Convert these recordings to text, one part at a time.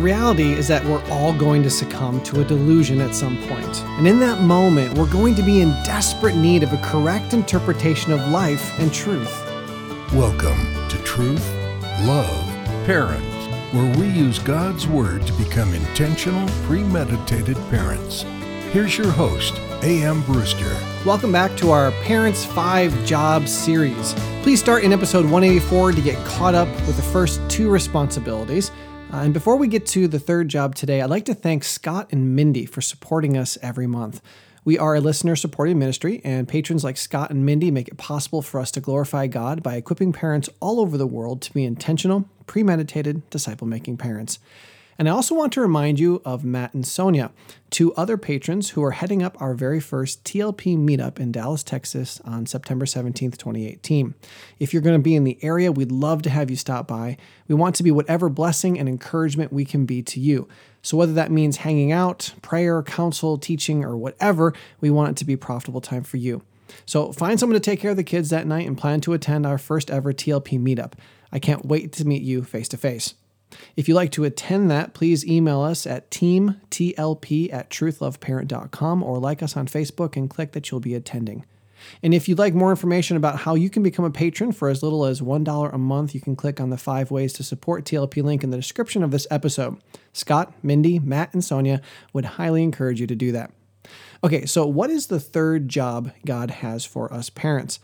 The reality is that we're all going to succumb to a delusion at some point. And in that moment, we're going to be in desperate need of a correct interpretation of life and truth. Welcome to Truth, Love, Parents, where we use God's Word to become intentional, premeditated parents. Here's your host, A.M. Brewster. Welcome back to our Parents 5 Jobs series. Please start in episode 184 to get caught up with the first two responsibilities. Uh, and before we get to the third job today, I'd like to thank Scott and Mindy for supporting us every month. We are a listener supported ministry, and patrons like Scott and Mindy make it possible for us to glorify God by equipping parents all over the world to be intentional, premeditated, disciple making parents. And I also want to remind you of Matt and Sonia, two other patrons who are heading up our very first TLP meetup in Dallas, Texas on September 17th, 2018. If you're going to be in the area, we'd love to have you stop by. We want to be whatever blessing and encouragement we can be to you. So, whether that means hanging out, prayer, counsel, teaching, or whatever, we want it to be profitable time for you. So, find someone to take care of the kids that night and plan to attend our first ever TLP meetup. I can't wait to meet you face to face. If you'd like to attend that, please email us at teamtlp at truthloveparent.com or like us on Facebook and click that you'll be attending. And if you'd like more information about how you can become a patron for as little as $1 a month, you can click on the five ways to support TLP link in the description of this episode. Scott, Mindy, Matt, and Sonia would highly encourage you to do that. Okay, so what is the third job God has for us parents?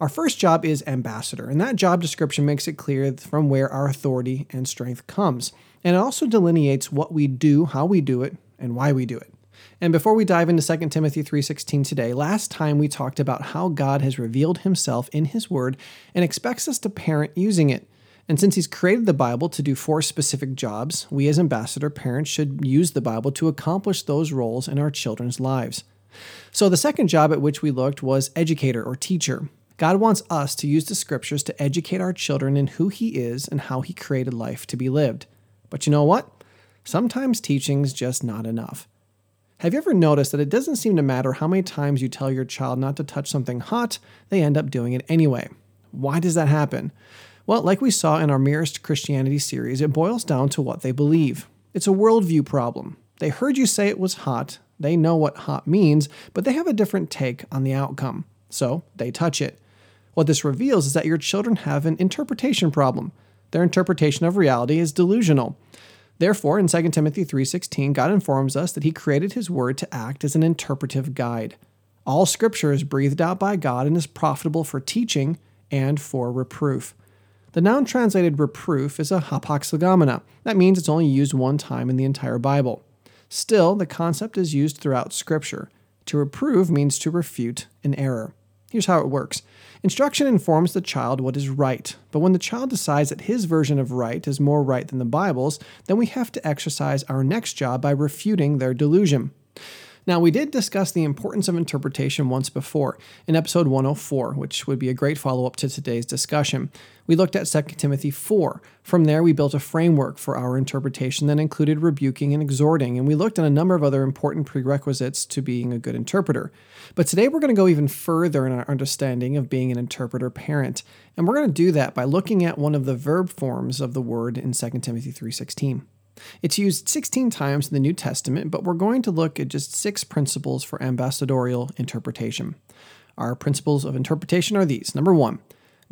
Our first job is ambassador, and that job description makes it clear from where our authority and strength comes. And it also delineates what we do, how we do it, and why we do it. And before we dive into 2 Timothy 3:16 today, last time we talked about how God has revealed himself in his word and expects us to parent using it. And since he's created the Bible to do four specific jobs, we as ambassador parents should use the Bible to accomplish those roles in our children's lives. So the second job at which we looked was educator or teacher. God wants us to use the scriptures to educate our children in who He is and how He created life to be lived. But you know what? Sometimes teaching's just not enough. Have you ever noticed that it doesn't seem to matter how many times you tell your child not to touch something hot, they end up doing it anyway? Why does that happen? Well, like we saw in our Mirrors Christianity series, it boils down to what they believe. It's a worldview problem. They heard you say it was hot, they know what hot means, but they have a different take on the outcome. So they touch it. What this reveals is that your children have an interpretation problem. Their interpretation of reality is delusional. Therefore, in 2 Timothy 3:16, God informs us that he created his word to act as an interpretive guide. All scripture is breathed out by God and is profitable for teaching and for reproof. The noun translated reproof is a hapax legomena. That means it's only used one time in the entire Bible. Still, the concept is used throughout scripture. To reprove means to refute an error. Here's how it works Instruction informs the child what is right, but when the child decides that his version of right is more right than the Bible's, then we have to exercise our next job by refuting their delusion. Now, we did discuss the importance of interpretation once before in episode 104, which would be a great follow up to today's discussion. We looked at 2 Timothy 4. From there, we built a framework for our interpretation that included rebuking and exhorting, and we looked at a number of other important prerequisites to being a good interpreter. But today, we're going to go even further in our understanding of being an interpreter parent, and we're going to do that by looking at one of the verb forms of the word in 2 Timothy 3:16. It's used 16 times in the New Testament, but we're going to look at just six principles for ambassadorial interpretation. Our principles of interpretation are these. Number one,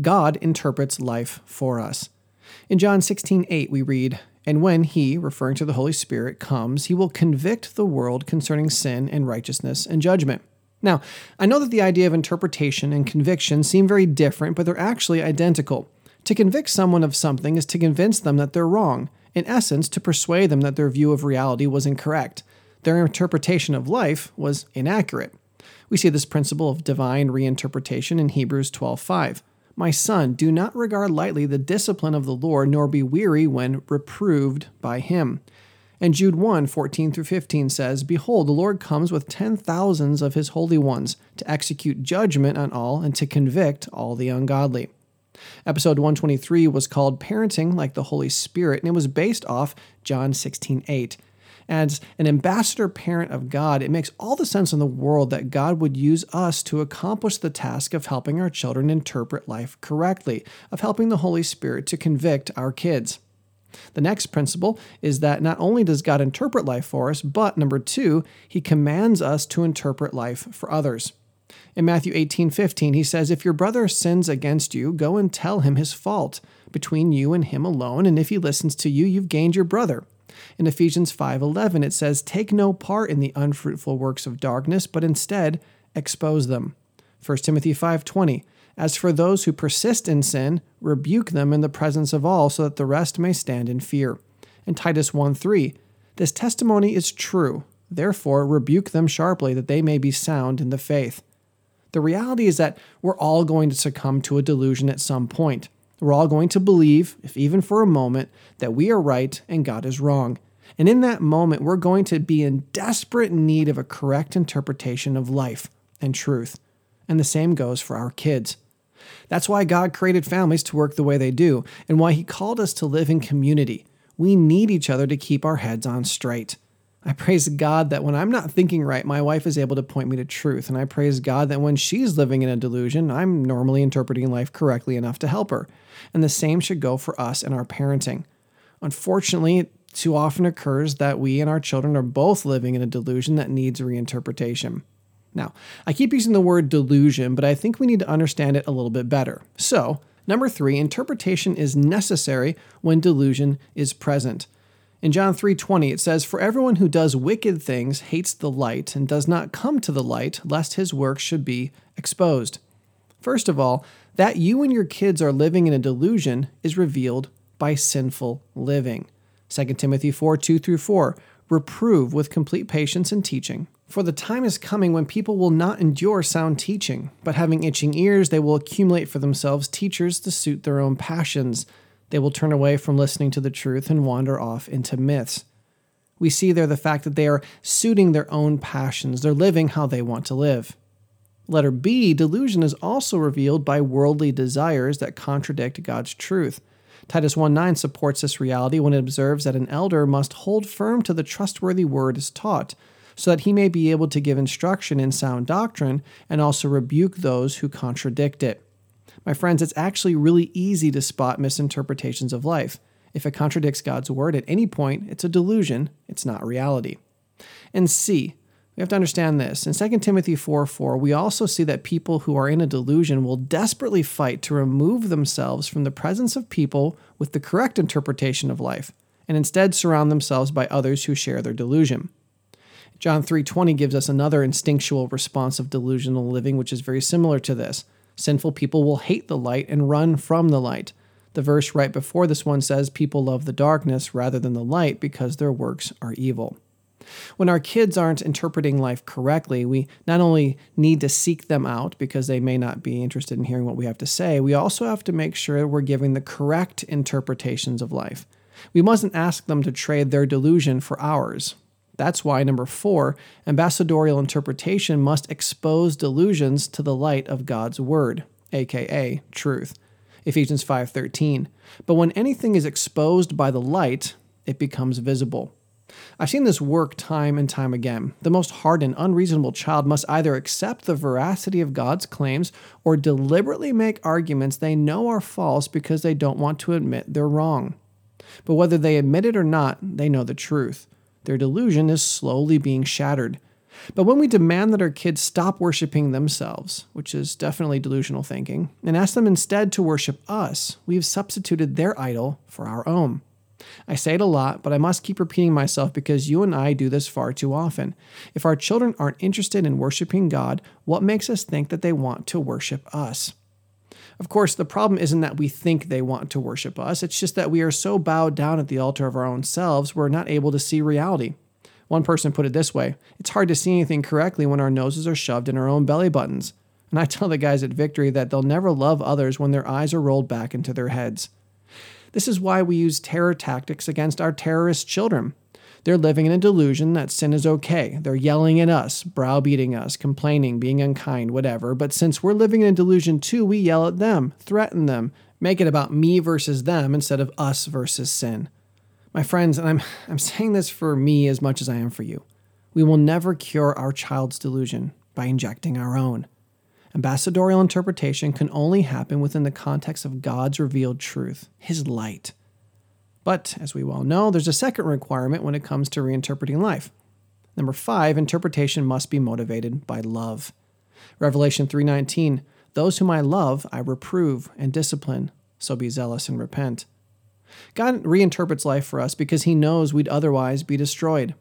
God interprets life for us. In John 16, 8, we read, And when he, referring to the Holy Spirit, comes, he will convict the world concerning sin and righteousness and judgment. Now, I know that the idea of interpretation and conviction seem very different, but they're actually identical. To convict someone of something is to convince them that they're wrong, in essence, to persuade them that their view of reality was incorrect. Their interpretation of life was inaccurate. We see this principle of divine reinterpretation in Hebrews 12:5. My son, do not regard lightly the discipline of the Lord, nor be weary when reproved by him. And Jude 1 14 through 15 says, Behold, the Lord comes with ten thousands of his holy ones to execute judgment on all and to convict all the ungodly. Episode 123 was called Parenting Like the Holy Spirit, and it was based off John 16 8. As an ambassador parent of God, it makes all the sense in the world that God would use us to accomplish the task of helping our children interpret life correctly, of helping the Holy Spirit to convict our kids. The next principle is that not only does God interpret life for us, but number two, he commands us to interpret life for others. In Matthew 18 15, he says, If your brother sins against you, go and tell him his fault between you and him alone, and if he listens to you, you've gained your brother. In Ephesians 5:11 it says, "Take no part in the unfruitful works of darkness, but instead expose them." 1 Timothy 5:20, "As for those who persist in sin, rebuke them in the presence of all, so that the rest may stand in fear." And Titus 1:3, "This testimony is true. Therefore rebuke them sharply, that they may be sound in the faith." The reality is that we're all going to succumb to a delusion at some point. We're all going to believe, if even for a moment, that we are right and God is wrong. And in that moment, we're going to be in desperate need of a correct interpretation of life and truth. And the same goes for our kids. That's why God created families to work the way they do, and why He called us to live in community. We need each other to keep our heads on straight. I praise God that when I'm not thinking right, my wife is able to point me to truth. And I praise God that when she's living in a delusion, I'm normally interpreting life correctly enough to help her. And the same should go for us in our parenting. Unfortunately, it too often occurs that we and our children are both living in a delusion that needs reinterpretation. Now, I keep using the word delusion, but I think we need to understand it a little bit better. So, number three, interpretation is necessary when delusion is present. In John 3:20 it says for everyone who does wicked things hates the light and does not come to the light lest his works should be exposed. First of all, that you and your kids are living in a delusion is revealed by sinful living. 2 Timothy 4 2 through 4 Reprove with complete patience and teaching. For the time is coming when people will not endure sound teaching, but having itching ears, they will accumulate for themselves teachers to suit their own passions they will turn away from listening to the truth and wander off into myths. We see there the fact that they are suiting their own passions, they're living how they want to live. Letter B, delusion is also revealed by worldly desires that contradict God's truth. Titus 1 9 supports this reality when it observes that an elder must hold firm to the trustworthy word as taught, so that he may be able to give instruction in sound doctrine and also rebuke those who contradict it. My friends, it's actually really easy to spot misinterpretations of life. If it contradicts God's word at any point, it's a delusion, it's not reality. And C, we have to understand this. In 2 Timothy 4 4, we also see that people who are in a delusion will desperately fight to remove themselves from the presence of people with the correct interpretation of life, and instead surround themselves by others who share their delusion. John 3:20 gives us another instinctual response of delusional living which is very similar to this. Sinful people will hate the light and run from the light. The verse right before this one says, People love the darkness rather than the light because their works are evil. When our kids aren't interpreting life correctly, we not only need to seek them out because they may not be interested in hearing what we have to say, we also have to make sure we're giving the correct interpretations of life. We mustn't ask them to trade their delusion for ours. That's why, number four, ambassadorial interpretation must expose delusions to the light of God's word, aka truth. Ephesians 5:13. But when anything is exposed by the light, it becomes visible. I've seen this work time and time again. The most hardened, unreasonable child must either accept the veracity of God's claims or deliberately make arguments they know are false because they don't want to admit they're wrong. But whether they admit it or not, they know the truth. Their delusion is slowly being shattered. But when we demand that our kids stop worshiping themselves, which is definitely delusional thinking, and ask them instead to worship us, we have substituted their idol for our own. I say it a lot, but I must keep repeating myself because you and I do this far too often. If our children aren't interested in worshiping God, what makes us think that they want to worship us? Of course, the problem isn't that we think they want to worship us, it's just that we are so bowed down at the altar of our own selves, we're not able to see reality. One person put it this way it's hard to see anything correctly when our noses are shoved in our own belly buttons. And I tell the guys at Victory that they'll never love others when their eyes are rolled back into their heads. This is why we use terror tactics against our terrorist children. They're living in a delusion that sin is okay. They're yelling at us, browbeating us, complaining, being unkind, whatever. But since we're living in a delusion too, we yell at them, threaten them, make it about me versus them instead of us versus sin. My friends, and I'm, I'm saying this for me as much as I am for you, we will never cure our child's delusion by injecting our own. Ambassadorial interpretation can only happen within the context of God's revealed truth, His light. But as we well know, there's a second requirement when it comes to reinterpreting life. Number 5, interpretation must be motivated by love. Revelation 3:19, "Those whom I love, I reprove and discipline, so be zealous and repent." God reinterprets life for us because he knows we'd otherwise be destroyed.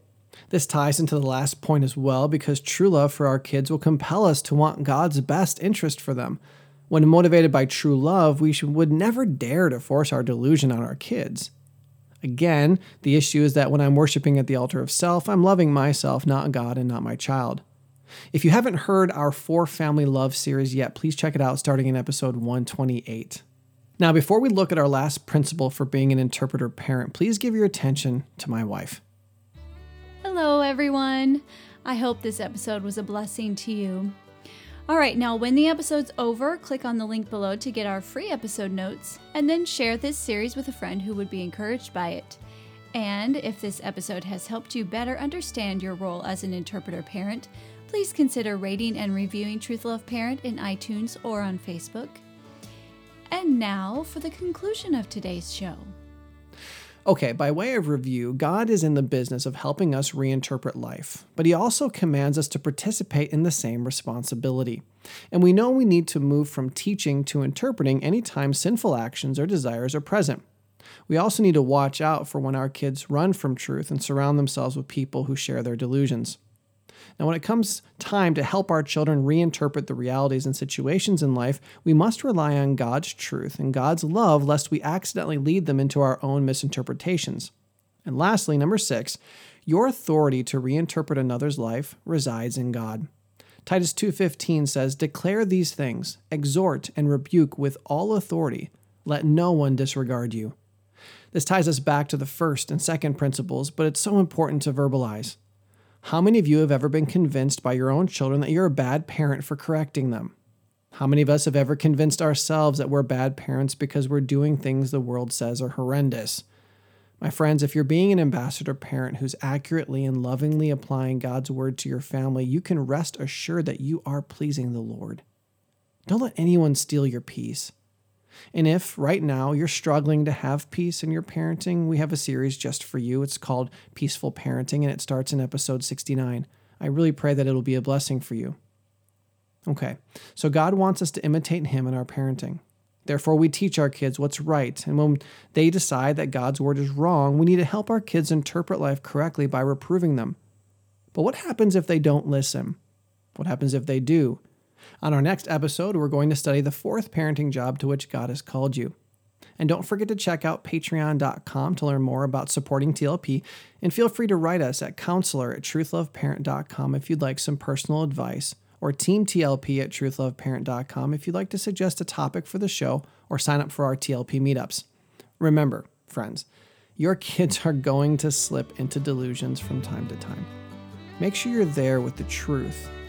This ties into the last point as well because true love for our kids will compel us to want God's best interest for them. When motivated by true love, we should, would never dare to force our delusion on our kids. Again, the issue is that when I'm worshiping at the altar of self, I'm loving myself, not God and not my child. If you haven't heard our Four Family Love series yet, please check it out starting in episode 128. Now, before we look at our last principle for being an interpreter parent, please give your attention to my wife. Hello, everyone. I hope this episode was a blessing to you. All right, now when the episode's over, click on the link below to get our free episode notes, and then share this series with a friend who would be encouraged by it. And if this episode has helped you better understand your role as an interpreter parent, please consider rating and reviewing Truth Love Parent in iTunes or on Facebook. And now for the conclusion of today's show. Okay, by way of review, God is in the business of helping us reinterpret life, but He also commands us to participate in the same responsibility. And we know we need to move from teaching to interpreting anytime sinful actions or desires are present. We also need to watch out for when our kids run from truth and surround themselves with people who share their delusions. Now, when it comes time to help our children reinterpret the realities and situations in life, we must rely on God's truth and God's love, lest we accidentally lead them into our own misinterpretations. And lastly, number six, your authority to reinterpret another's life resides in God. Titus 2:15 says, "Declare these things, exhort and rebuke with all authority. Let no one disregard you." This ties us back to the first and second principles, but it's so important to verbalize. How many of you have ever been convinced by your own children that you're a bad parent for correcting them? How many of us have ever convinced ourselves that we're bad parents because we're doing things the world says are horrendous? My friends, if you're being an ambassador parent who's accurately and lovingly applying God's word to your family, you can rest assured that you are pleasing the Lord. Don't let anyone steal your peace. And if right now you're struggling to have peace in your parenting, we have a series just for you. It's called Peaceful Parenting, and it starts in episode 69. I really pray that it'll be a blessing for you. Okay, so God wants us to imitate Him in our parenting. Therefore, we teach our kids what's right. And when they decide that God's word is wrong, we need to help our kids interpret life correctly by reproving them. But what happens if they don't listen? What happens if they do? On our next episode, we're going to study the fourth parenting job to which God has called you. And don't forget to check out patreon.com to learn more about supporting TLP. And feel free to write us at counselor at truthloveparent.com if you'd like some personal advice, or teamtlp at truthloveparent.com if you'd like to suggest a topic for the show or sign up for our TLP meetups. Remember, friends, your kids are going to slip into delusions from time to time. Make sure you're there with the truth